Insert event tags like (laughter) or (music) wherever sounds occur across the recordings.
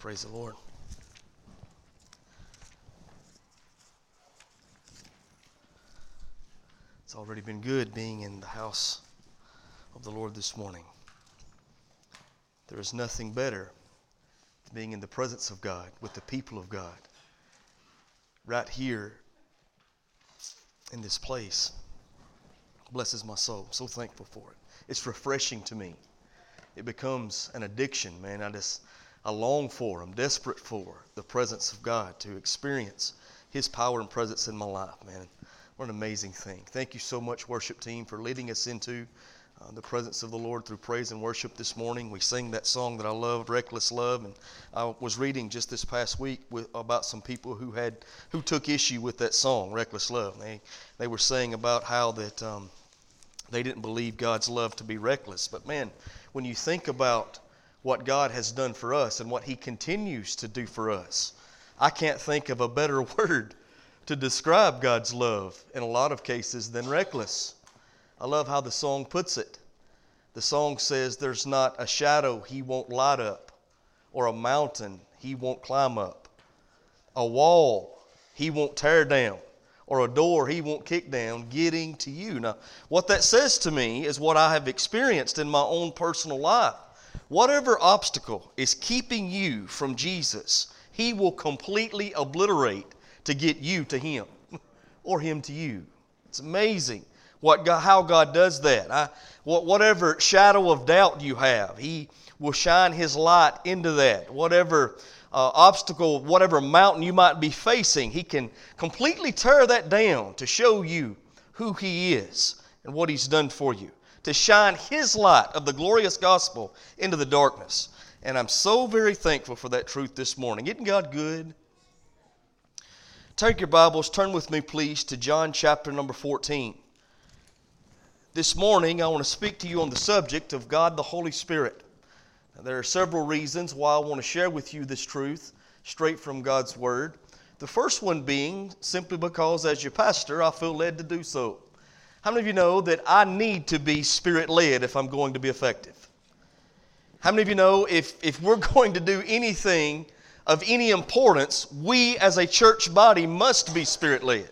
Praise the Lord. It's already been good being in the house of the Lord this morning. There is nothing better than being in the presence of God, with the people of God, right here in this place. Blesses my soul. I'm so thankful for it. It's refreshing to me. It becomes an addiction, man. I just I long for, I'm desperate for the presence of God to experience His power and presence in my life, man. What an amazing thing. Thank you so much, worship team, for leading us into uh, the presence of the Lord through praise and worship this morning. We sang that song that I loved, "Reckless Love," and I was reading just this past week with, about some people who had who took issue with that song, "Reckless Love." They they were saying about how that um, they didn't believe God's love to be reckless. But man, when you think about what God has done for us and what He continues to do for us. I can't think of a better (laughs) word to describe God's love in a lot of cases than reckless. I love how the song puts it. The song says, There's not a shadow He won't light up, or a mountain He won't climb up, a wall He won't tear down, or a door He won't kick down, getting to you. Now, what that says to me is what I have experienced in my own personal life. Whatever obstacle is keeping you from Jesus, He will completely obliterate to get you to Him (laughs) or Him to you. It's amazing what God, how God does that. I, whatever shadow of doubt you have, He will shine His light into that. Whatever uh, obstacle, whatever mountain you might be facing, He can completely tear that down to show you who He is and what He's done for you to shine His light of the glorious gospel into the darkness. And I'm so very thankful for that truth this morning. Isn't God good? Take your Bibles, turn with me, please, to John chapter number 14. This morning, I want to speak to you on the subject of God the Holy Spirit. Now, there are several reasons why I want to share with you this truth straight from God's Word. The first one being simply because, as your pastor, I feel led to do so. How many of you know that I need to be spirit led if I'm going to be effective? How many of you know if, if we're (laughs) going to do anything of any importance, we as a church body must be spirit led?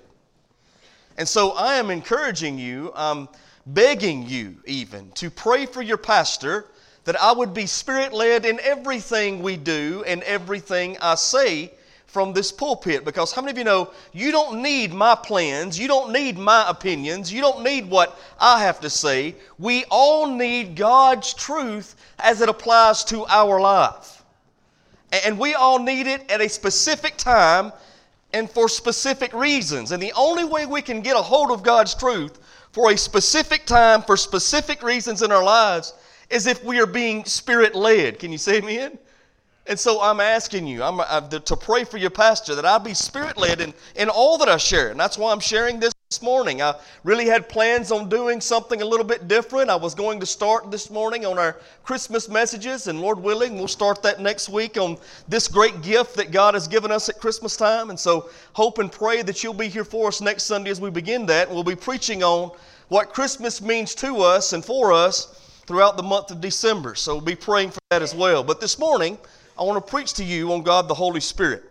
And so I am encouraging you, I'm begging you even, to pray for your pastor that I would be spirit led in everything we do and everything I say from this pulpit because how many of you know you don't need my plans, you don't need my opinions, you don't need what I have to say. We all need God's truth as it applies to our life. And we all need it at a specific time and for specific reasons. And the only way we can get a hold of God's truth for a specific time, for specific reasons in our lives, is if we are being spirit led. Can you say amen? And so I'm asking you I'm, I'm, uh, to pray for your pastor that I be spirit led in, in all that I share. And that's why I'm sharing this this morning. I really had plans on doing something a little bit different. I was going to start this morning on our Christmas messages, and Lord willing, we'll start that next week on this great gift that God has given us at Christmas time. And so, hope and pray that you'll be here for us next Sunday as we begin that. We'll be preaching on what Christmas means to us and for us throughout the month of December. So, we'll be praying for that as well. But this morning, I want to preach to you on God the Holy Spirit.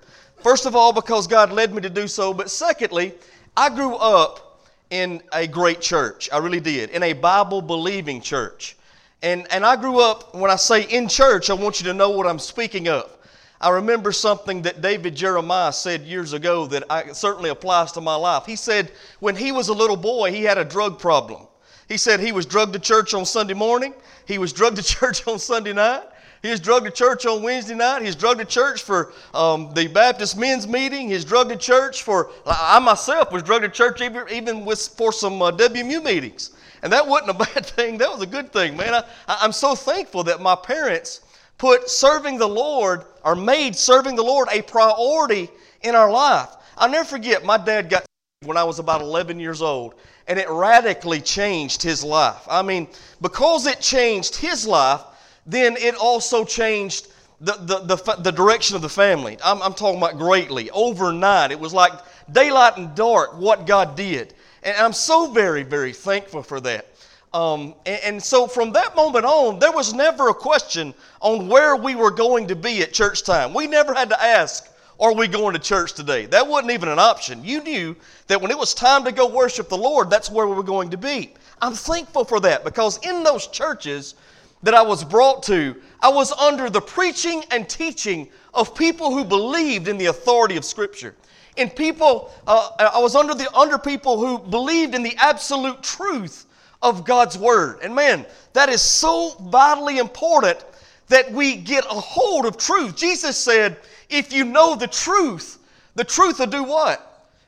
First of all, because God led me to do so, but secondly, I grew up in a great church. I really did, in a Bible believing church. And, and I grew up, when I say in church, I want you to know what I'm speaking of. I remember something that David Jeremiah said years ago that I, certainly applies to my life. He said when he was a little boy, he had a drug problem. He said he was drugged to church on Sunday morning, he was drugged to (laughs) church on Sunday night, he was drugged to church on Wednesday night. He's drugged to church for um, the Baptist men's meeting. He's drugged to church for, I myself was drugged to church even, even with, for some uh, WMU meetings. And that wasn't a (laughs) bad thing. That was a good thing, man. I, I'm so thankful that my parents put serving the Lord or made serving the Lord a priority in our life. I'll never forget, my dad got when I was about 11 years old, and it radically changed his life. I mean, because it changed his life, then it also changed the, the, the, the direction of the family. I'm, I'm talking about greatly. Overnight, it was like daylight and dark what God did. And I'm so very, very thankful for that. Um, and, and so from that moment on, there was never a question on where we were going to be at church time. We never had to ask, Are we going to church today? That wasn't even an option. You knew that when it was time to go worship the Lord, that's where we were going to be. I'm thankful for that because in those churches that I was brought to, I was under the preaching and teaching of people who believed in the authority of Scripture. And people, uh, I was under the under people who believed in the absolute truth of God's Word. And man, that is so vitally important that we get a hold of truth. Jesus said, if you know the truth, the truth will do what?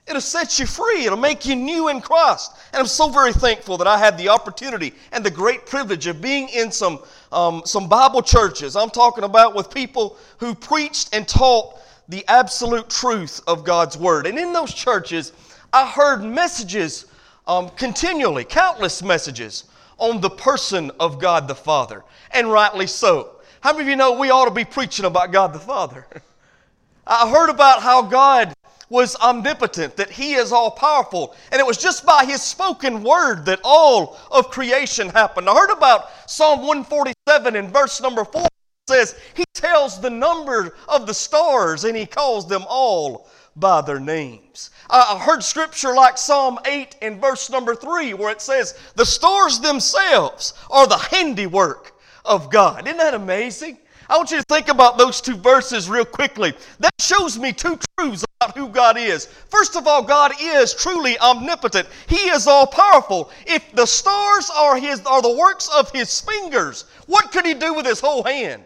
It'll set you free. It'll make you new in Christ. And I'm so very thankful that I had the opportunity and the great privilege of being in some, um, some Bible churches. I'm talking about with people who preached and taught the absolute truth of God's Word. And in those churches, I heard messages um, continually, countless messages on the person of God the Father, and rightly so. How many of you know we ought to be preaching about God the Father? (laughs) I heard about how God was omnipotent, that He is all powerful, and it was just by His spoken word that all of creation happened. I heard about Psalm 147 in verse number 4 says, He tells the number of the stars and He calls them all by their names. I heard scripture like Psalm 8 in verse number 3 where it says, The stars themselves are the handiwork of God. Isn't that amazing? I want you to think about those two verses real quickly. That shows me two truths about who God is. First of all, God is truly omnipotent. He is all powerful. If the stars are his are the works of his fingers, what could he do with his whole hand?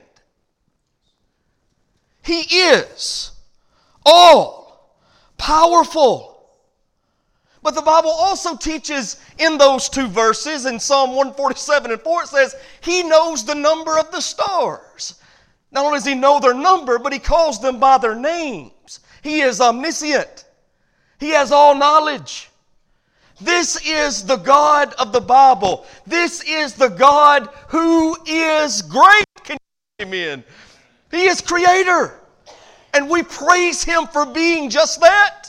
He is all powerful. But the Bible also teaches in those two verses, in Psalm 147 and 4, it says, He knows the number of the stars. Not only does He know their number, but He calls them by their names. He is omniscient, He has all knowledge. This is the God of the Bible. This is the God who is great. Amen? He is creator. And we praise Him for being just that.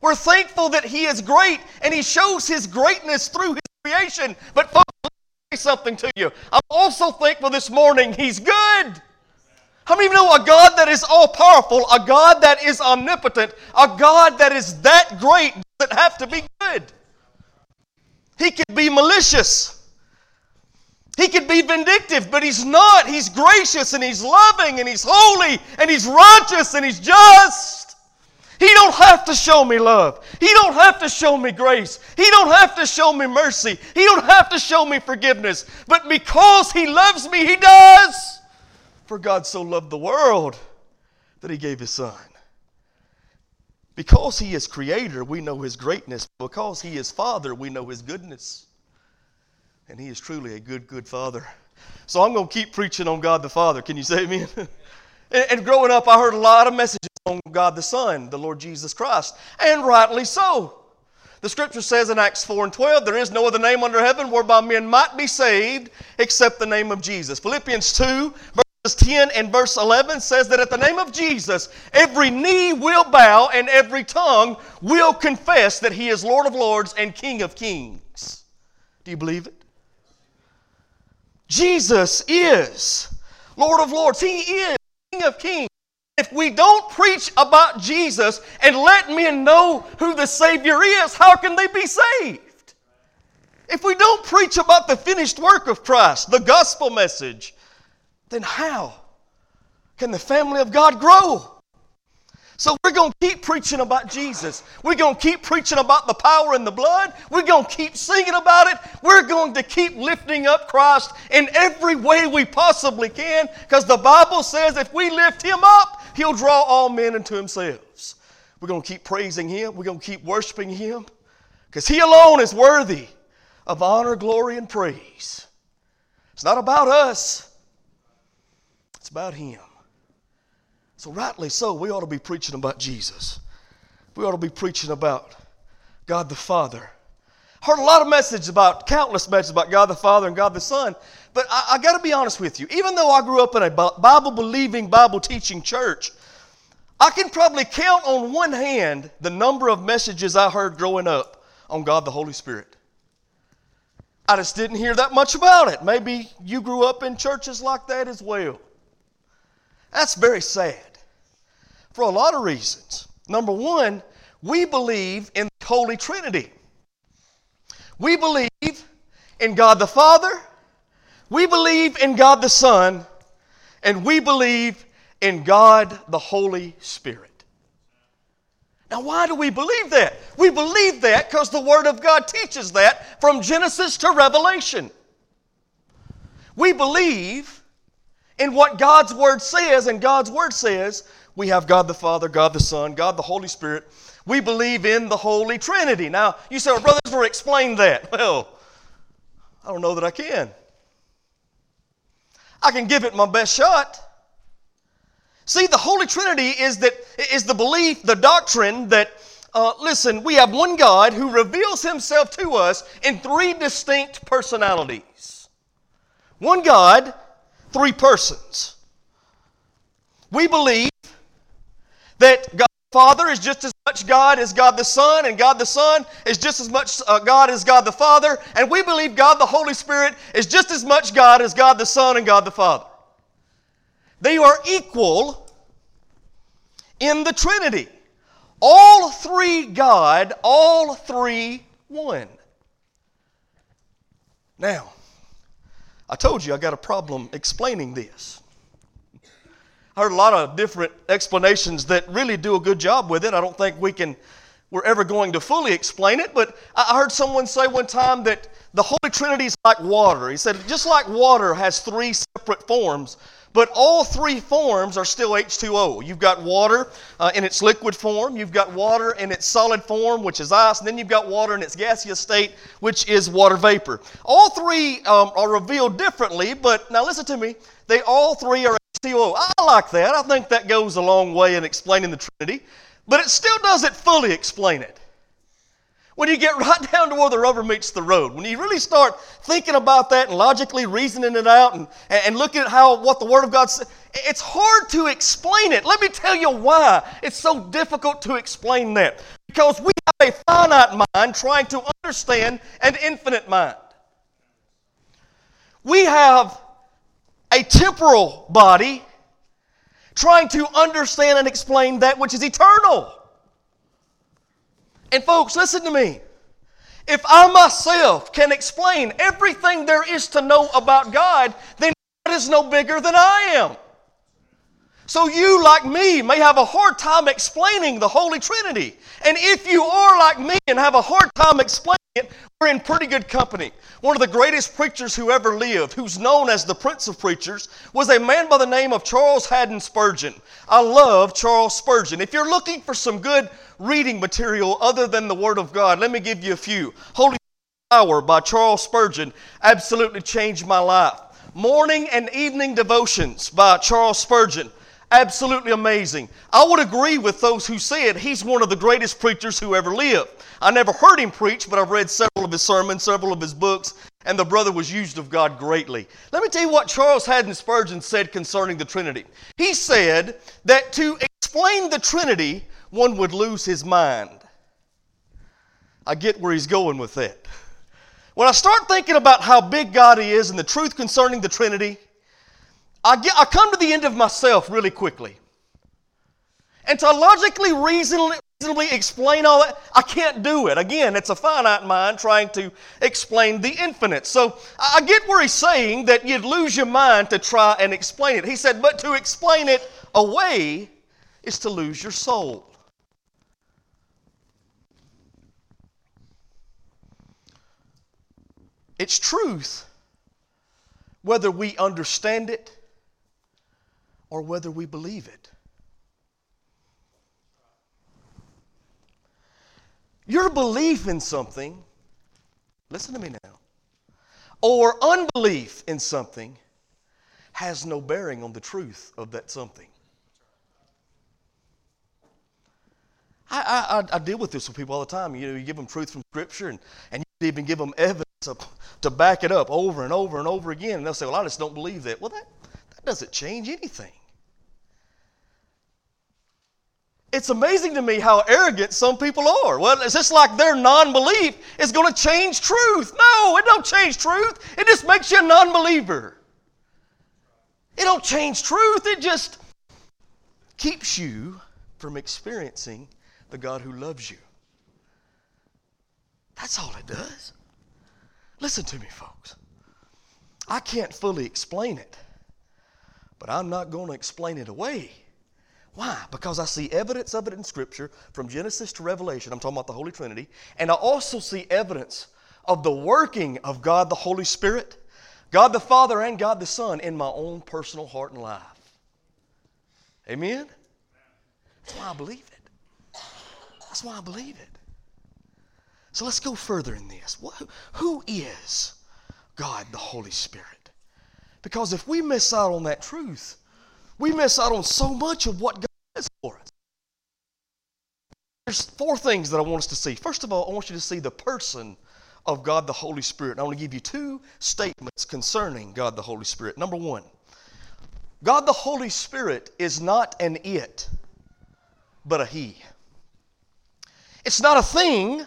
We're thankful that He is great and He shows His greatness through His creation. But, folks, let me say something to you. I'm also thankful this morning He's good. How many of you know a God that is all powerful, a God that is omnipotent, a God that is that great doesn't have to be good? He could be malicious. He could be vindictive, but he's not. He's gracious and he's loving and he's holy and he's righteous and he's just. He don't have to show me love. He don't have to show me grace. He don't have to show me mercy. He don't have to show me forgiveness. But because he loves me, he does. For God so loved the world that he gave his son. Because he is creator, we know his greatness. Because he is father, we know his goodness. And he is truly a good, good father. So I'm going to keep preaching on God the Father. Can you say amen? (laughs) and, and growing up, I heard a lot of messages on God the Son, the Lord Jesus Christ. And rightly so. The scripture says in Acts 4 and 12, there is no other name under heaven whereby men might be saved except the name of Jesus. Philippians 2, verse 10 and verse 11 says that at the name of Jesus, every knee will bow and every tongue will confess that he is Lord of lords and King of kings. Do you believe it? Jesus is Lord of Lords. He is King of Kings. If we don't preach about Jesus and let men know who the Savior is, how can they be saved? If we don't preach about the finished work of Christ, the gospel message, then how can the family of God grow? So we're going to keep preaching about Jesus. We're going to keep preaching about the power in the blood. We're going to keep singing about it. We're going to keep lifting up Christ in every way we possibly can because the Bible says if we lift Him up, He'll draw all men into Himself. We're going to keep praising Him. We're going to keep worshiping Him because He alone is worthy of honor, glory, and praise. It's not about us, it's about Him. So, rightly so, we ought to be preaching about Jesus. We ought to be preaching about God the Father. Heard a lot of messages about, countless messages about God the Father and God the Son, but I, I got to be honest with you. Even though I grew up in a Bible believing, Bible teaching church, I can probably count on one hand the number of messages I heard growing up on God the Holy Spirit. I just didn't hear that much about it. Maybe you grew up in churches like that as well. That's very sad for a lot of reasons. Number one, we believe in the Holy Trinity. We believe in God the Father, we believe in God the Son, and we believe in God the Holy Spirit. Now, why do we believe that? We believe that because the Word of God teaches that from Genesis to Revelation. We believe in what God's Word says, and God's Word says we have God the Father, God the Son, God the Holy Spirit. We believe in the Holy Trinity. Now, you say, well, Brother Israel, explain that. (laughs) Well, I don't know that I can. I can give it my best shot. See, the Holy Trinity is, that, is the belief, the doctrine that, uh, listen, we have one God who reveals himself to us in three distinct personalities. One God, three persons. We believe that God the Father is just as much God as God the Son, and God the Son is just as much uh, God as God the Father, and we believe God the Holy Spirit is just as much God as God the Son and God the Father. They are equal in the Trinity. All three God, all three one. Now, I told you I got a problem explaining this. I heard a lot of different explanations that really do a good job with it. I don't think we can we're ever going to fully explain it, but I heard someone say one time that the Holy Trinity is like water. He said, just like water has three separate forms, but all three forms are still H2O. You've got water uh, in its liquid form, you've got water in its solid form, which is ice, and then you've got water in its gaseous state, which is water vapor. All three um, are revealed differently, but now listen to me. They all three are H2O. I like that. I think that goes a long way in explaining the Trinity, but it still doesn't fully explain it. When you get (laughs) right down to where the rubber meets the road, when you really start thinking about that and logically reasoning it out and, and looking at how what the Word of God says, it's hard to explain it. Let me tell you why it's so difficult to explain that. Because we have a finite mind trying to understand an infinite mind. We have a temporal body trying to understand and explain that which is eternal. And folks, listen to me. If I myself can explain everything there is to know about God, then God is no bigger than I am. So you, like me, may have a hard time explaining the Holy Trinity. And if you are like me and have a hard time explaining we're in pretty good company. One of the greatest preachers who ever lived, who's known as the Prince of Preachers, was a man by the name of Charles Haddon Spurgeon. I love Charles Spurgeon. If you're looking for some good reading material other than the Word of God, let me give you a few. Holy Hour by Charles Spurgeon absolutely changed my life. Morning and Evening Devotions by Charles Spurgeon absolutely amazing. I would agree with those who said he's one of the greatest preachers who ever lived. I never heard him preach, but I've read several of his sermons, several of his books, and the brother was used of God greatly. Let me tell you what Charles Haddon Spurgeon said concerning the Trinity. He said that to explain the Trinity, one would lose his mind. I get where he's going with that. When I start thinking about how big God is and the truth concerning the Trinity, I, get, I come to the end of myself really quickly. And to logically, reasonably, reasonably explain all that, I can't do it. Again, it's a finite mind trying to explain the infinite. So I get where he's saying that you'd lose your mind to try and explain it. He said, but to explain it away is to lose your soul. It's truth, whether we understand it or whether we believe it. Your belief in something, listen to me now, or unbelief in something has no bearing on the truth of that something. I, I, I, deal with this with people all the time. You know, you give them truth from Scripture, and, and you even give them evidence to back it up over and over and over again. And they'll say, Well, I just don't believe that. Well, that, that doesn't change anything. It's amazing to me how arrogant some people are. Well, it's just like their non-belief is going to change truth. No, it don't change truth. It just makes you a non-believer. It don't change truth. It just keeps you from experiencing the God who loves you. That's all it does. Listen to me, folks. I can't fully explain it, but I'm not going to explain it away. Why? Because I see evidence of it in Scripture from Genesis to Revelation. I'm talking about the Holy Trinity. And I also see evidence of the working of God the Holy Spirit, God the Father, and God the Son in my own personal heart and life. Amen? That's why I believe it. That's why I believe it. So let's go further in this. Who is God the Holy Spirit? Because if we miss out on that truth, we miss out on so much of what God has for us. There's four things that I want us to see. First of all, I want you to see the person of God the Holy Spirit. I want to give you two statements concerning God the Holy Spirit. Number one, God the Holy Spirit is not an it, but a He. It's not a thing,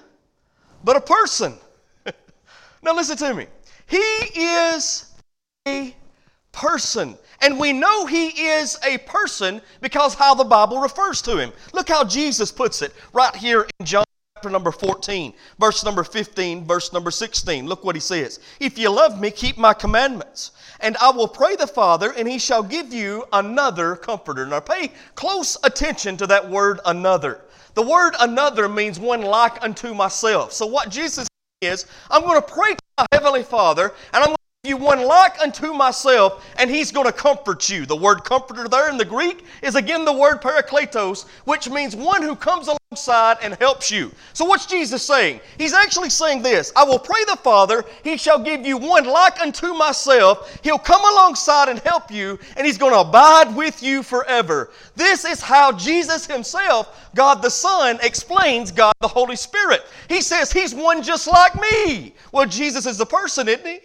but a person. (laughs) now listen to me. He is a person. And we know he is a person because how the Bible refers to him. Look how Jesus puts it right here in John chapter number 14, verse number 15, verse number 16. Look what he says. If you love me, keep my commandments. And I will pray the Father, and he shall give you another comforter. Now pay close attention to that word another. The word another means one like unto myself. So what Jesus is, I'm going to pray to my Heavenly Father, and I'm you one like unto myself, and he's going to comfort you. The word comforter there in the Greek is again the word parakletos, which means one who comes alongside and helps you. So, what's Jesus saying? He's actually saying this I will pray the Father, he shall give you one like unto myself. He'll come alongside and help you, and he's going to abide with you forever. This is how Jesus himself, God the Son, explains God the Holy Spirit. He says he's one just like me. Well, Jesus is the person, isn't he?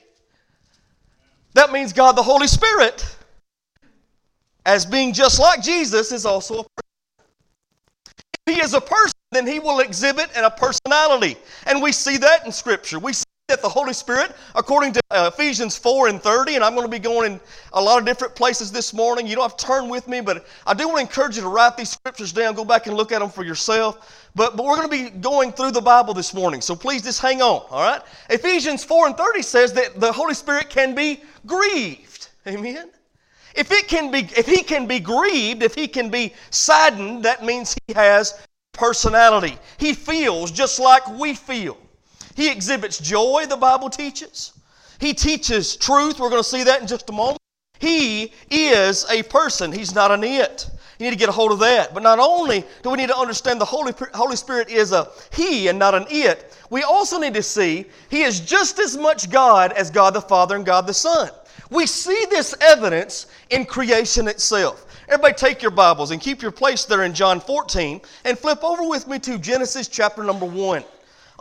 That means God the Holy Spirit, as being just like Jesus, is also a person. If he is a person, then he will exhibit a personality. And we see that in Scripture. We that the Holy Spirit, according to uh, Ephesians 4 and 30, and I'm going to be going in a lot of different places this morning. You don't have to turn with me, but I do want to encourage you to write these scriptures down. Go back and look at them for yourself. But, but we're going to be going through the Bible this morning, so please just hang on, all right? Ephesians 4 and 30 says that the Holy Spirit can be grieved. Amen? If, it can be, if he can be grieved, if he can be saddened, that means he has personality. He feels just like we feel. He exhibits joy, the Bible teaches. He teaches truth. We're going to see that in just a moment. He is a person, he's not an it. You need to get a hold of that. But not only do we need to understand the Holy, Holy Spirit is a He and not an it, we also need to see He is just as much God as God the Father and God the Son. We see this evidence in creation itself. Everybody take your Bibles and keep your place there in John 14 and flip over with me to Genesis chapter number 1.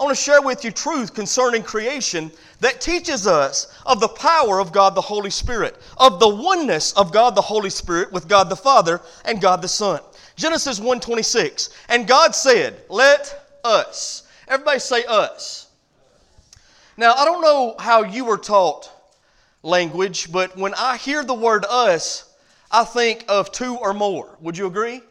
I want to share with you truth concerning creation that teaches us of the power of God the Holy Spirit, of the oneness of God the Holy Spirit with God the Father and God the Son. Genesis 1:26. And God said, "Let us." Everybody say us. Now, I don't know how you were taught language, but when I hear the word us, I think of two or more. Would you agree?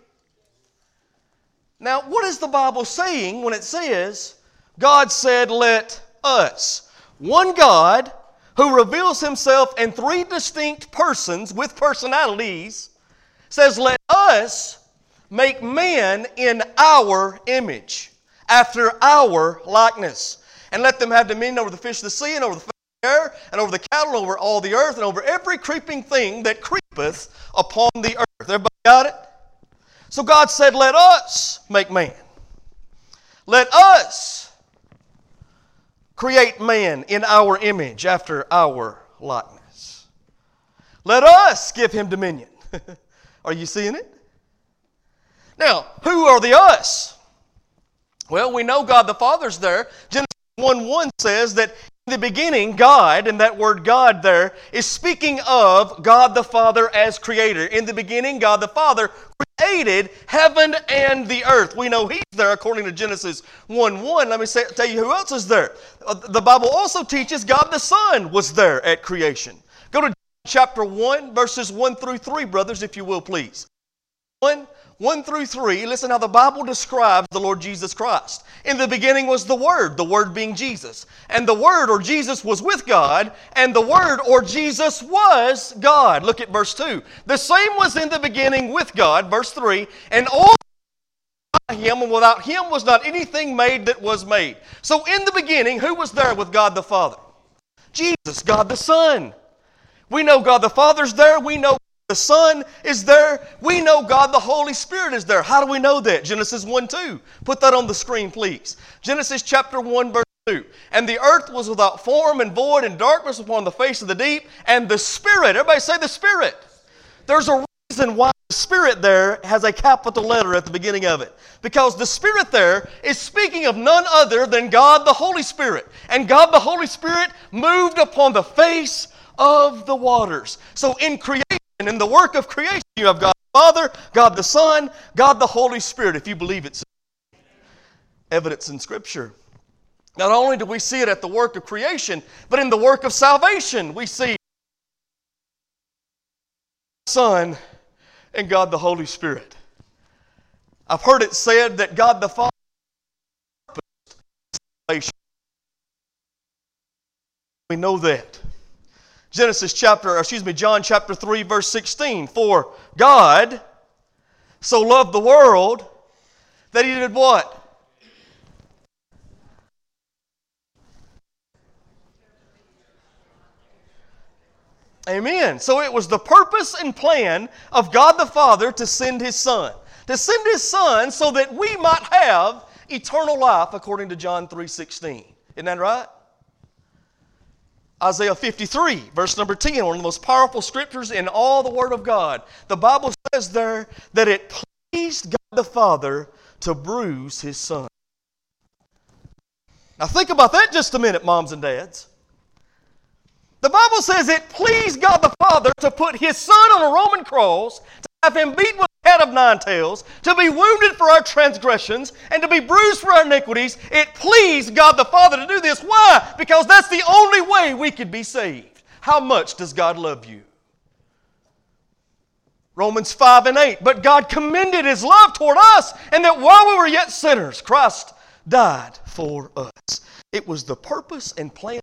Now, what is the Bible saying when it says God said, Let us. One God who reveals himself in three distinct persons with personalities says, Let us make man in our image, after our likeness, and let them have dominion over the fish of the sea and over the air and over the cattle, and over all the earth, and over every creeping thing that creepeth upon the earth. Everybody got it? So God said, Let us make man. Let us create man in our image after our likeness. Let us give him dominion. (laughs) are you seeing it? Now, who are the us? Well, we know God the Father's there. Genesis 1 1 says that In the beginning, God, and that word God there, is speaking of God the Father as creator. In the beginning, God the Father created heaven and the earth. We know He's there according to Genesis 1 1. Let me say, tell you who else is there. Uh, the Bible also teaches God the Son was there at creation. Go to chapter 1, verses 1 through 3, brothers, if you will, please. 1 1 through 3, listen how the Bible describes the Lord Jesus Christ. In the beginning was the Word, the Word being Jesus. And the Word or Jesus was with God, and the Word or Jesus was God. Look at verse 2. The same was in the beginning with God, verse 3, and all by him, and without him was not anything made that was made. So in the beginning, who was there with God the Father? Jesus, God the Son. We know God the Father's there. We know the Son is there. We know God the Holy Spirit is there. How do we know that? Genesis 1 2. Put that on the screen, please. Genesis chapter 1, verse 2. And the earth was without form and void, and darkness upon the face of the deep, and the Spirit, everybody say the Spirit. There's a reason why the Spirit there has a capital letter at the beginning of it. Because the Spirit there is speaking of none other than God the Holy Spirit. And God the Holy Spirit moved upon the face of the waters. So in creation, and in the work of creation, you have God the Father, God the Son, God the Holy Spirit, if you believe it's evidence in Scripture. Not only do we see it at the work of creation, but in the work of salvation, we see the Son and God the Holy Spirit. I've heard it said that God the Father. We know that. Genesis chapter, excuse me, John chapter 3, verse 16. For God so loved the world that he did what? Amen. So it was the purpose and plan of God the Father to send his Son. To send his Son so that we might have eternal life according to John 3.16. Isn't that right? Isaiah 53, verse number 10, one of the most powerful scriptures in all the Word of God. The Bible says there that it pleased God the Father to bruise his Son. Now, think about that just a minute, moms and dads. The Bible says it pleased God the Father to put his Son on a Roman cross, to have him beat with head of nine tails, to be wounded for our transgressions, and to be bruised for our iniquities. It pleased God the Father to do this. Why? Because that's the only way we could be saved. How much does God love you? Romans 5 and 8. But God commended His love toward us, and that while we were yet sinners, Christ died for us. It was the purpose and plan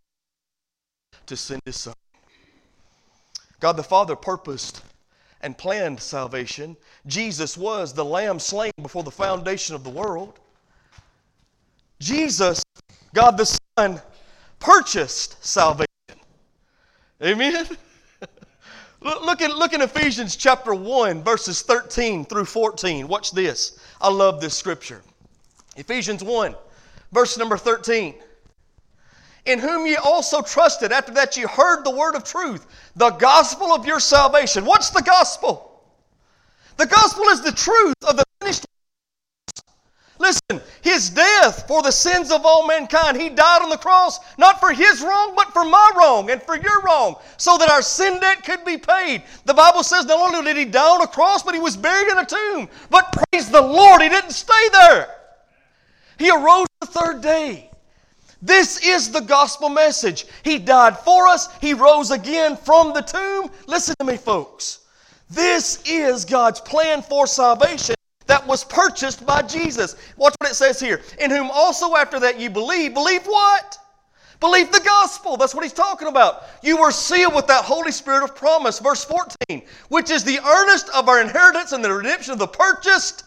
to send His Son. God the Father purposed and planned salvation. Jesus was the lamb slain before the foundation of the world. Jesus, God the Son, purchased salvation. Amen? (laughs) look, at, look in Ephesians chapter 1, verses 13 through 14. Watch this. I love this scripture. Ephesians 1, verse number 13 in whom ye also trusted after that ye heard the word of truth, the gospel of your salvation. What's the gospel? The gospel is the truth of the finished. Listen, his death for the sins of all mankind. He died on the cross, not for his wrong, but for my wrong and for your wrong, so that our sin debt could be paid. The Bible says not only did he die on a cross, but he was buried in a tomb. But praise the Lord, he didn't stay there. He arose the third day. This is the gospel message. He died for us, He rose again from the tomb. Listen to me, folks. This is God's plan for salvation that was purchased by Jesus. Watch what it says here. In whom also after that you believe. Believe what? Believe the gospel. That's what he's talking about. You were sealed with that Holy Spirit of promise. Verse 14, which is the earnest of our inheritance and the redemption of the purchased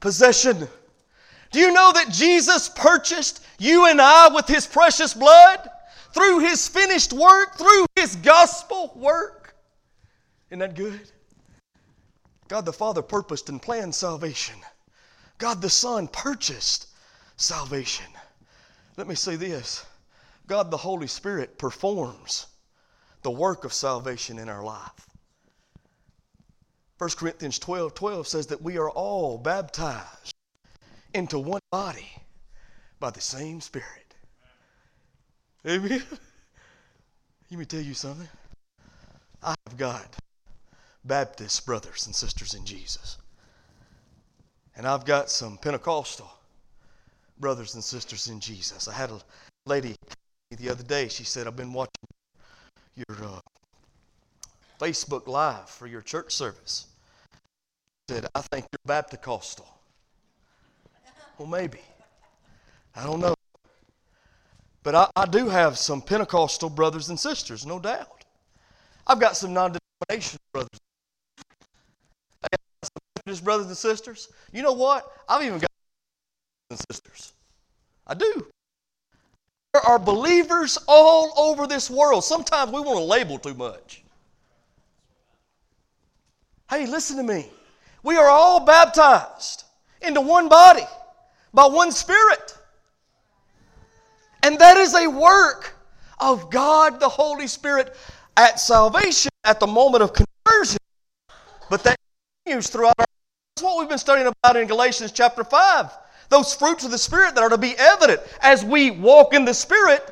possession. Do you know that Jesus purchased you and I with his precious blood? Through his finished work, through his gospel work. Isn't that good? God the Father purposed and planned salvation. God the Son purchased salvation. Let me say this God the Holy Spirit performs the work of salvation in our life. 1 Corinthians 12 12 says that we are all baptized into one body by the same Spirit. Amen. (laughs) Let me tell you something. I have got Baptist brothers and sisters in Jesus. And I've got some Pentecostal brothers and sisters in Jesus. I had a lady the other day. She said, I've been watching your uh, Facebook Live for your church service. She said, I think you're Baptist. Well, maybe. I don't know. But I, I do have some Pentecostal brothers and sisters, no doubt. I've got some non denominational brothers. Some brothers and sisters. You know what? I've even got brothers and sisters. I do. There are believers all over this world. Sometimes we want to label too much. Hey, listen to me. We are all baptized into one body by one Spirit. And that is a work of God the Holy Spirit at salvation, at the moment of conversion. But that continues throughout our That's what we've been studying about in Galatians chapter 5. Those fruits of the Spirit that are to be evident as we walk in the Spirit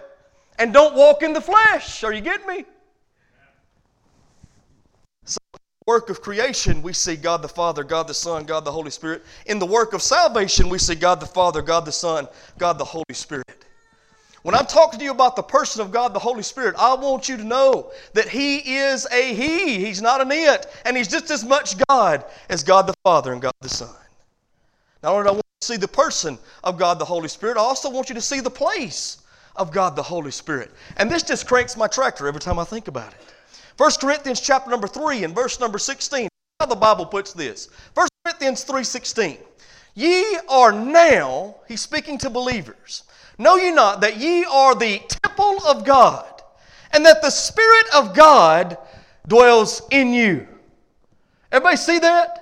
and don't walk in the flesh. Are you getting me? So, work of creation, we see God the Father, God the Son, God the Holy Spirit. In the work of salvation, we see God the Father, God the Son, God the Holy Spirit. When I'm talking to you about the person of God, the Holy Spirit, I want you to know that He is a He. He's not an it. And He's just as much God as God the Father and God the Son. Not only do I want you to see the person of God the Holy Spirit, I also want you to see the place of God the Holy Spirit. And this just cranks my tractor every time I think about it. 1 Corinthians chapter number 3 and verse number 16. How the Bible puts this. 1 Corinthians 3:16. Ye are now, he's speaking to believers Know ye not that ye are the temple of God, and that the Spirit of God dwells in you? Everybody see that?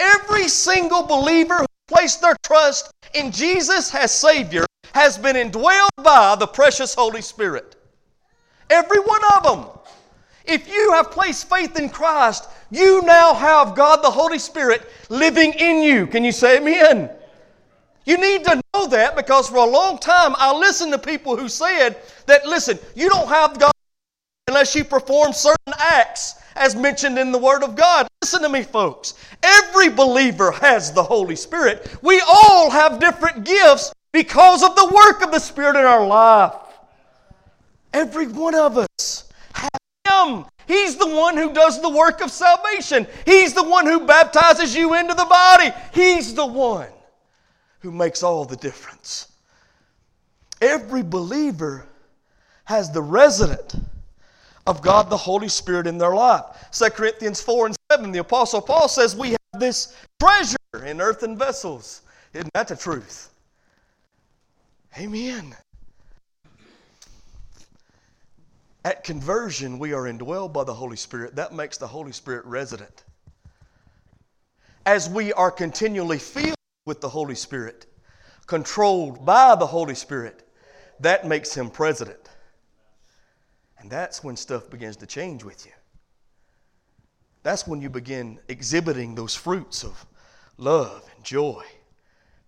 Every single believer who placed their trust in Jesus as Savior has been indwelled by the precious Holy Spirit. Every one of them. If you have placed faith in Christ, you now have God the Holy Spirit living in you. Can you say amen? You need to know that because for a long time I listened to people who said that, listen, you don't have God unless you perform certain acts as mentioned in the Word of God. Listen to me, folks. Every believer has the Holy Spirit. We all have different gifts because of the work of the Spirit in our life. Every one of us Him. He's the one who does the work of salvation. He's the one who baptizes you into the body. He's the one who makes all the difference. Every believer has the resident of God the Holy Spirit in their life. 2 Corinthians 4 and 7, the Apostle Paul says, We have this treasure in earthen vessels. Isn't that the truth? Amen. At conversion, we are indwelled by the Holy Spirit. That makes the Holy Spirit resident. As we are continually filled with the Holy Spirit, controlled by the Holy Spirit, that makes him president. And that's when stuff begins to change with you. That's when you begin exhibiting those fruits of love and joy,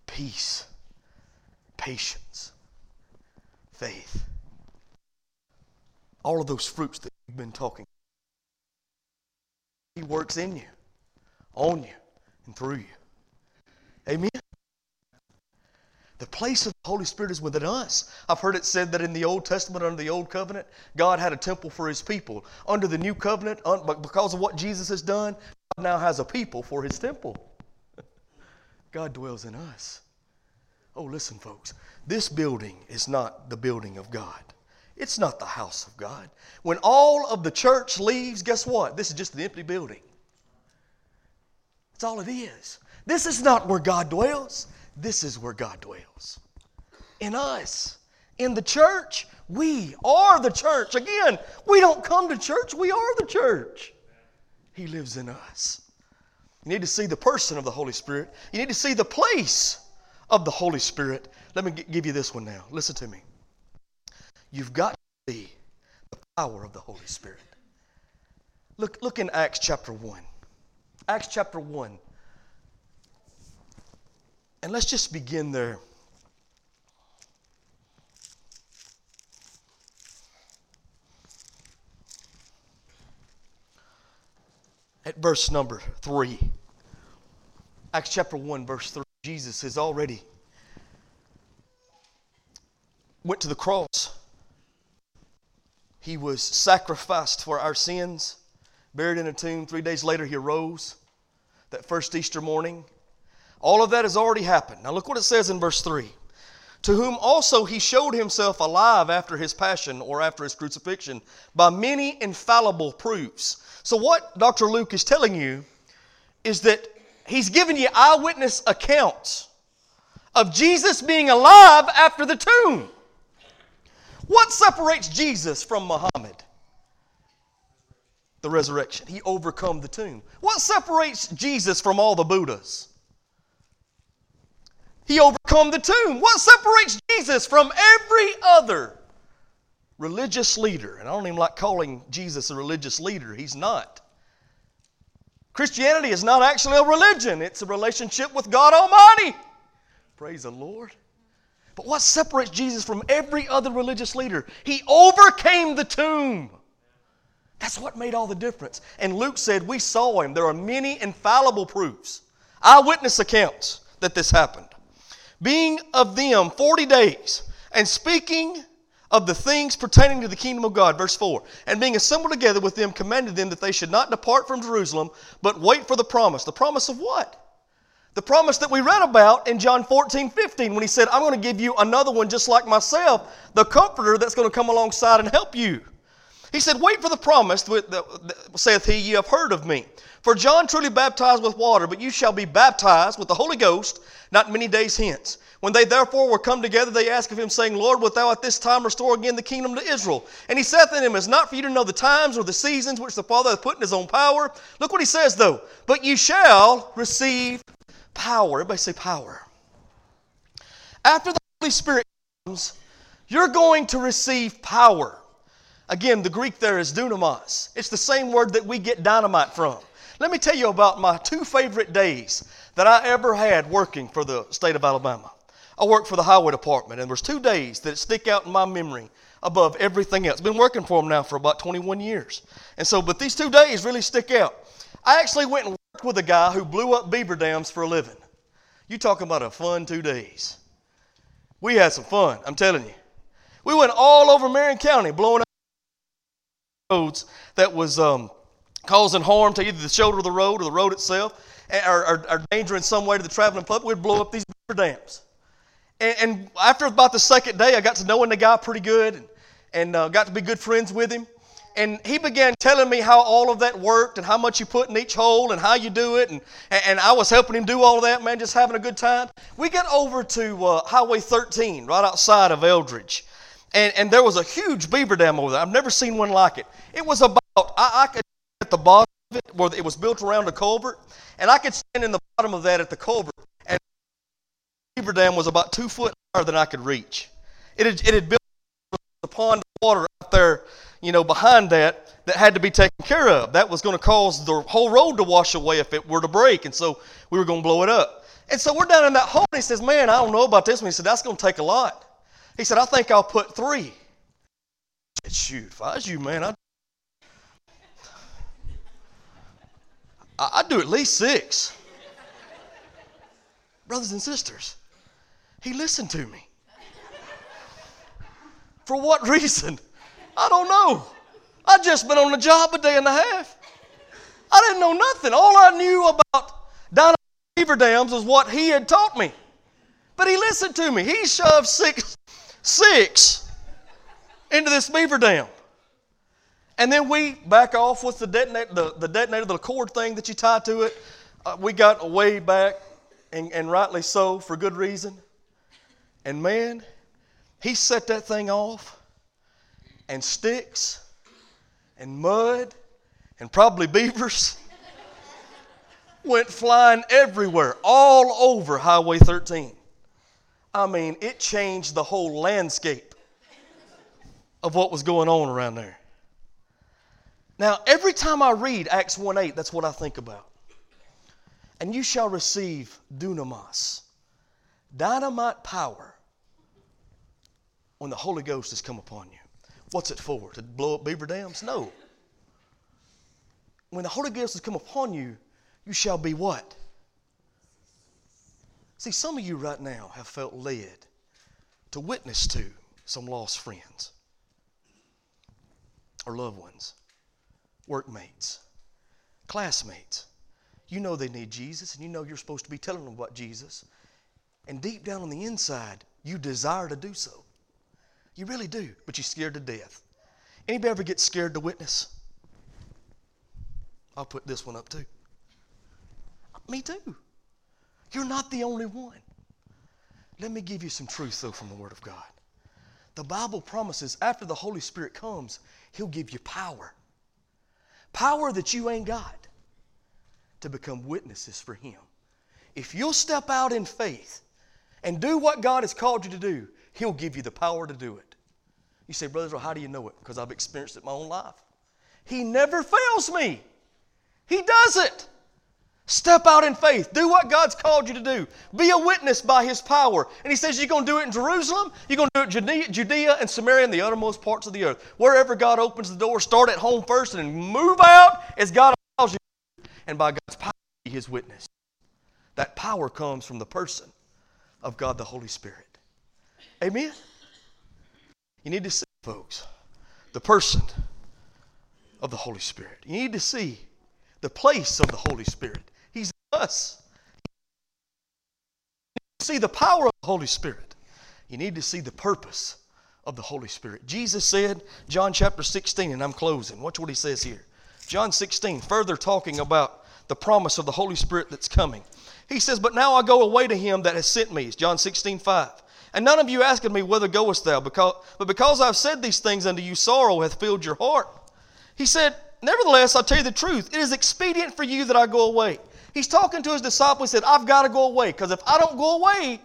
peace, patience, faith. All of those fruits that we've been talking. He works in you, on you, and through you. Amen. The place of the Holy Spirit is within us. I've heard it said that in the Old Testament, under the Old Covenant, God had a temple for His people. Under the New Covenant, because of what Jesus has done, God now has a people for His temple. (laughs) God dwells in us. Oh, listen, folks. This building is not the building of God. It's not the house of God. When all of the church leaves, guess what? This is just an empty building. That's all it is. This is not where God dwells. This is where God dwells. In us. In the church. We are the church. Again, we don't come to church, we are the church. He lives in us. You need to see the person of the Holy Spirit. You need to see the place of the Holy Spirit. Let me give you this one now. Listen to me. You've got to see the power of the Holy Spirit. Look, look in Acts chapter 1. Acts chapter 1. And let's just begin there. At verse number 3. Acts chapter 1, verse 3. Jesus has already went to the cross. He was sacrificed for our sins, buried in a tomb. Three days later, he arose that first Easter morning. All of that has already happened. Now, look what it says in verse 3 To whom also he showed himself alive after his passion or after his crucifixion by many infallible proofs. So, what Dr. Luke is telling you is that he's given you eyewitness accounts of Jesus being alive after the tomb. What separates Jesus from Muhammad? The resurrection. He overcome the tomb. What separates Jesus from all the Buddhas? He overcome the tomb. What separates Jesus from every other religious leader? And I don't even like calling Jesus a religious leader. He's not. Christianity is not actually a religion, it's a relationship with God Almighty. Praise the Lord. But what separates Jesus from every other religious leader? He overcame the tomb. That's what made all the difference. And Luke said, We saw him. There are many infallible proofs, eyewitness accounts that this happened. Being of them 40 days and speaking of the things pertaining to the kingdom of God. Verse 4 And being assembled together with them, commanded them that they should not depart from Jerusalem, but wait for the promise. The promise of what? The promise that we read about in John 14, 15, when he said, I'm going to give you another one just like myself, the comforter that's going to come alongside and help you. He said, Wait for the promise, saith he, ye have heard of me. For John truly baptized with water, but you shall be baptized with the Holy Ghost not many days hence. When they therefore were come together, they asked of him, saying, Lord, wilt thou at this time restore again the kingdom to Israel? And he saith unto them, It's not for you to know the times or the seasons which the Father hath put in his own power. Look what he says, though. But you shall receive power. Everybody say power. After the Holy Spirit comes, you're going to receive power. Again, the Greek there is dunamis. It's the same word that we get dynamite from. Let me tell you about my two favorite days that I ever had working for the state of Alabama. I worked for the highway department, and there's two days that stick out in my memory above everything else. Been working for them now for about 21 years. And so, but these two days really stick out. I actually went and with a guy who blew up beaver dams for a living. You talking about a fun two days. We had some fun, I'm telling you. We went all over Marion County blowing up roads that was um, causing harm to either the shoulder of the road or the road itself, or, or, or danger in some way to the traveling public. We'd blow up these beaver dams. And, and, after about the second day, I got to knowing the guy pretty good and, and uh, got to be good friends with him and he began telling me how all of that worked and how much you put in each hole and how you do it. And, and I was helping him do all of that, man, just having a good time. We got over to uh, Highway 13, right outside of Eldridge. And, and there was a huge beaver dam over there. I've never seen one like it. It was about, I, I could at the bottom of it, where it was built around a culvert, and I could stand in the bottom of that at the culvert. And the beaver dam was about two foot higher than I could reach. It had, it had built pond of water out there you know, behind that that had to be taken care of. That was going to cause the whole road to wash away if it were to break. And so we were going to blow it up. And so we're down in that hole. And he says, Man, I don't know about this one. He said, That's going to take a lot. He said, I think I'll put three. Said, Shoot, if I was you, man, I'd, I'd do at least six. Brothers and sisters, he listened to me. For what reason? I don't know. I just been on the job a day and a half. I didn't know nothing. All I knew about Donald beaver dams was what he had taught me. But he listened to me. He shoved six, six into this beaver dam. And then we back off with the detonator, the, the detonator, the cord thing that you tie to it. Uh, we got way back, and, and rightly so, for good reason. And man, he set that thing off and sticks and mud and probably beavers (laughs) went flying everywhere, all over Highway 13. I mean, it changed the whole landscape of what was going on around there. Now, every time I read Acts 1 8, that's what I think about. And you shall receive dunamis, dynamite power, when the Holy Ghost has come upon you. What's it for? To blow up beaver dams? No. when the Holy Ghost has come upon you, you shall be what? See, some of you right now have felt led to witness to some lost friends or loved ones, workmates, classmates. You know they need Jesus, and you know you're supposed to be telling them about Jesus. And deep down on the inside, you desire to do so. You really do, but you're scared to death. Anybody ever get scared to witness? I'll put this one up too. Me too. You're not the only one. Let me give you some truth, though, from the Word of God. The Bible promises after the Holy Spirit comes, He'll give you power. Power that you ain't got to become witnesses for Him. If you'll step out in faith and do what God has called you to do, He'll give you the power to do it. You say, Brother, how do you know it? Because I've experienced it in my own life. He never fails me, He does it. Step out in faith. Do what God's called you to do. Be a witness by His power. And He says you're going to do it in Jerusalem, you're going to do it in Judea, Judea and Samaria and the uttermost parts of the earth. Wherever God opens the door, start at home first and move out as God allows you. And by God's power, be His witness. That power comes from the person of God the Holy Spirit. Amen? You need to see, folks, the person of the Holy Spirit. You need to see the place of the Holy Spirit He's us. You see the power of the Holy Spirit. You need to see the purpose of the Holy Spirit. Jesus said, John chapter 16, and I'm closing. Watch what he says here. John 16, further talking about the promise of the Holy Spirit that's coming. He says, But now I go away to him that has sent me. It's John 16, 5. And none of you asked me, Whither goest thou? Because, but because I've said these things unto you, sorrow hath filled your heart. He said, Nevertheless, I'll tell you the truth. It is expedient for you that I go away. He's talking to his disciples. He said, I've got to go away because if I don't go away,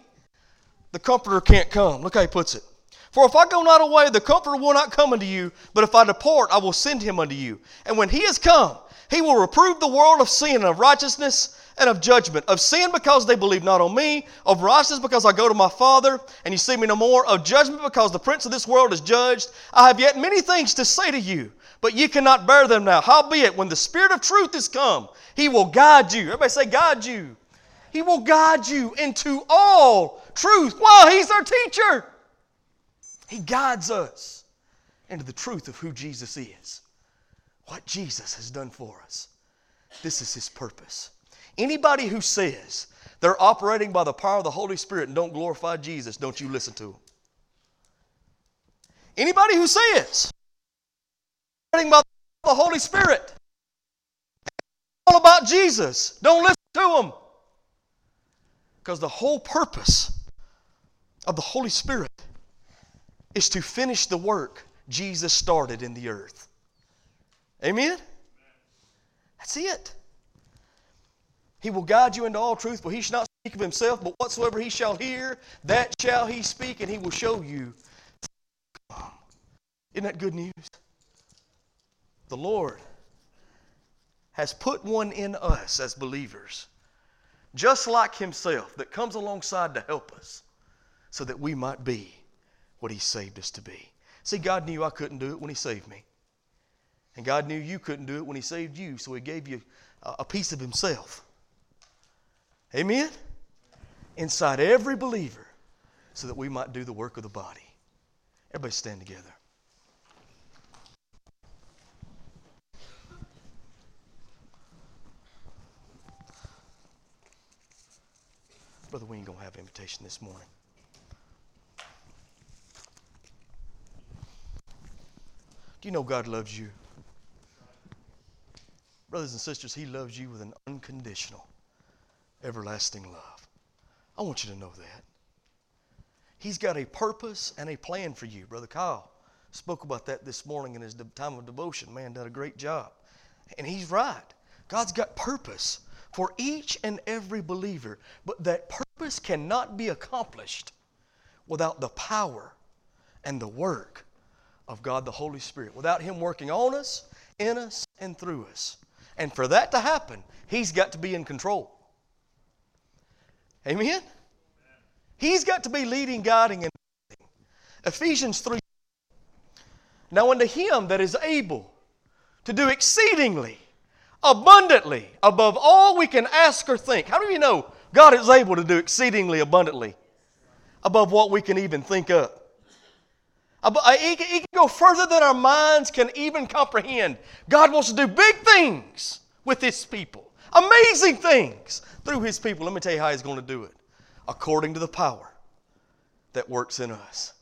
the Comforter can't come. Look how he puts it. For if I go not away, the Comforter will not come unto you, but if I depart, I will send him unto you. And when he is come, he will reprove the world of sin and of righteousness and of judgment. Of sin because they believe not on me, of righteousness because I go to my Father and you see me no more, of judgment because the prince of this world is judged. I have yet many things to say to you, but ye cannot bear them now. Howbeit, when the Spirit of truth is come, he will guide you. Everybody say, guide you. He will guide you into all truth. Well, He's our teacher. He guides us into the truth of who Jesus is, what Jesus has done for us. This is His purpose. Anybody who says they're operating by the power of the Holy Spirit and don't glorify Jesus, don't you listen to them. Anybody who says operating by the Holy Spirit all about Jesus. Don't listen to them. Because the whole purpose of the Holy Spirit is to finish the work Jesus started in the earth. Amen? That's it. He will guide you into all truth, for he shall not speak of himself, but whatsoever he shall hear, that shall he speak, and he will show you. Isn't that good news? The Lord has put one in us as believers, just like Himself, that comes alongside to help us so that we might be what He saved us to be. See, God knew I couldn't do it when He saved me. And God knew you couldn't do it when He saved you, so He gave you a piece of Himself. Amen? Inside every believer, so that we might do the work of the body. Everybody stand together. Brother we ain't going to have an invitation this morning. Do you know God loves you? Brothers and sisters, He loves you with an unconditional, everlasting love. I want you to know that. He's got a purpose and a plan for you. Brother Kyle spoke about that this morning in his time of devotion. Man, did a great job. And he's right. God's got purpose for each and every believer. But that purpose cannot be accomplished without the power and the work of God the Holy Spirit, without Him working on us, in us, and through us. And for that to happen, He's got to be in control. Amen? He's got to be leading, guiding, and. Ephesians 3. Now unto Him that is able to do exceedingly abundantly above all we can ask or think. How do you know God is able to do exceedingly abundantly above what we can even think of? Uh, he can go further than our minds can even comprehend. God wants to do big things with His people, amazing things through His people. Let me tell you how He's going to do it according to the power that works in us.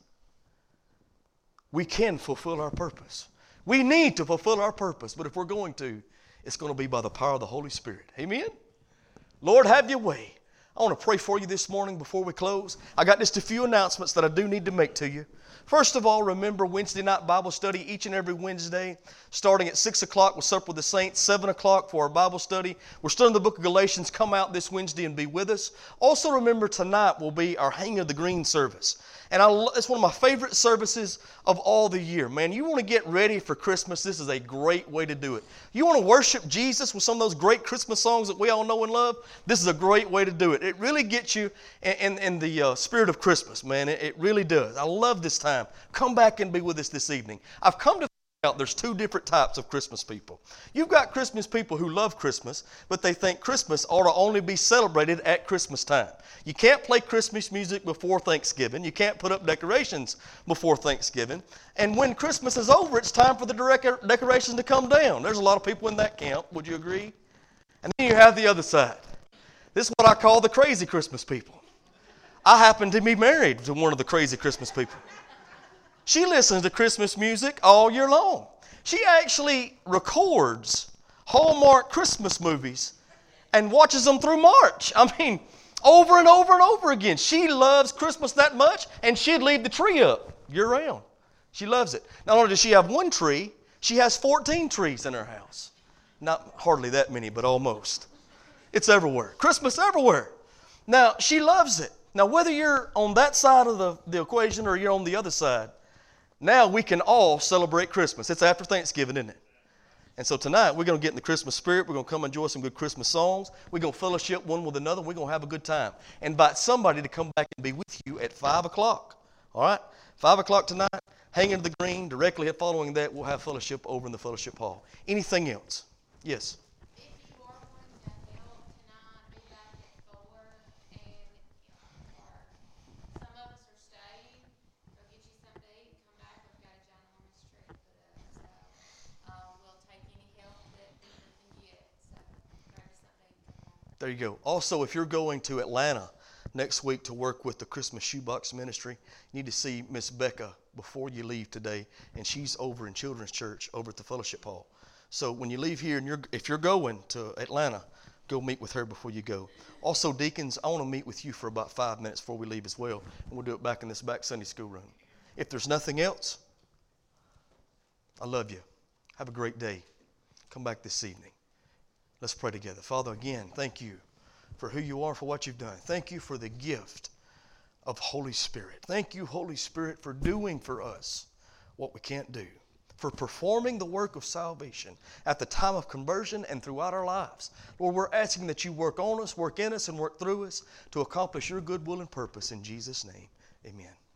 We can fulfill our purpose. We need to fulfill our purpose, but if we're going to, it's going to be by the power of the Holy Spirit. Amen? Lord, have your way. I want to pray for you this morning before we close. I got just a few announcements that I do need to make to you. First of all, remember Wednesday night Bible study each and every Wednesday, starting at 6 o'clock with Supper with the Saints, 7 o'clock for our Bible study. We're still in the book of Galatians. Come out this Wednesday and be with us. Also, remember tonight will be our Hang of the Green service. And I, it's one of my favorite services of all the year. Man, you want to get ready for Christmas, this is a great way to do it. You want to worship Jesus with some of those great Christmas songs that we all know and love? This is a great way to do it. It really gets you in, in, in the uh, spirit of Christmas, man. It, it really does. I love this time. Come back and be with us this evening. I've come to out there's two different types of Christmas people. You've got Christmas people who love Christmas, but they think Christmas ought to only be celebrated at Christmas time. You can't play Christmas music before Thanksgiving. You can't put up decorations before Thanksgiving. And when Christmas is over, it's time for the decorations to come down. There's a lot of people in that camp. Would you agree? And then you have the other side. This is what I call the crazy Christmas people. I happen to be married to one of the crazy Christmas people. She listens to Christmas music all year long. She actually records Hallmark Christmas movies and watches them through March. I mean, over and over and over again. She loves Christmas that much, and she'd leave the tree up year round. She loves it. Not only does she have one tree, she has 14 trees in her house. Not hardly that many, but almost. It's everywhere. Christmas everywhere. Now, she loves it. Now, whether you're on that side of the, the equation or you're on the other side, now we can all celebrate Christmas. It's after Thanksgiving, isn't it? And so tonight we're going to get in the Christmas spirit. We're going to come enjoy some good Christmas songs. We're going to fellowship one with another. We're going to have a good time. Invite somebody to come back and be with you at 5 o'clock. All right? 5 o'clock tonight, hanging to the green. Directly following that, we'll have fellowship over in the fellowship hall. Anything else? Yes. There you go. Also, if you're going to Atlanta next week to work with the Christmas Shoebox Ministry, you need to see Miss Becca before you leave today, and she's over in Children's Church over at the Fellowship Hall. So when you leave here, and you're, if you're going to Atlanta, go meet with her before you go. Also, deacons, I want to meet with you for about five minutes before we leave as well, and we'll do it back in this back Sunday school room. If there's nothing else, I love you. Have a great day. Come back this evening. Let's pray together. Father, again, thank you for who you are, for what you've done. Thank you for the gift of Holy Spirit. Thank you, Holy Spirit, for doing for us what we can't do, for performing the work of salvation at the time of conversion and throughout our lives. Lord, we're asking that you work on us, work in us, and work through us to accomplish your good will and purpose in Jesus' name. Amen.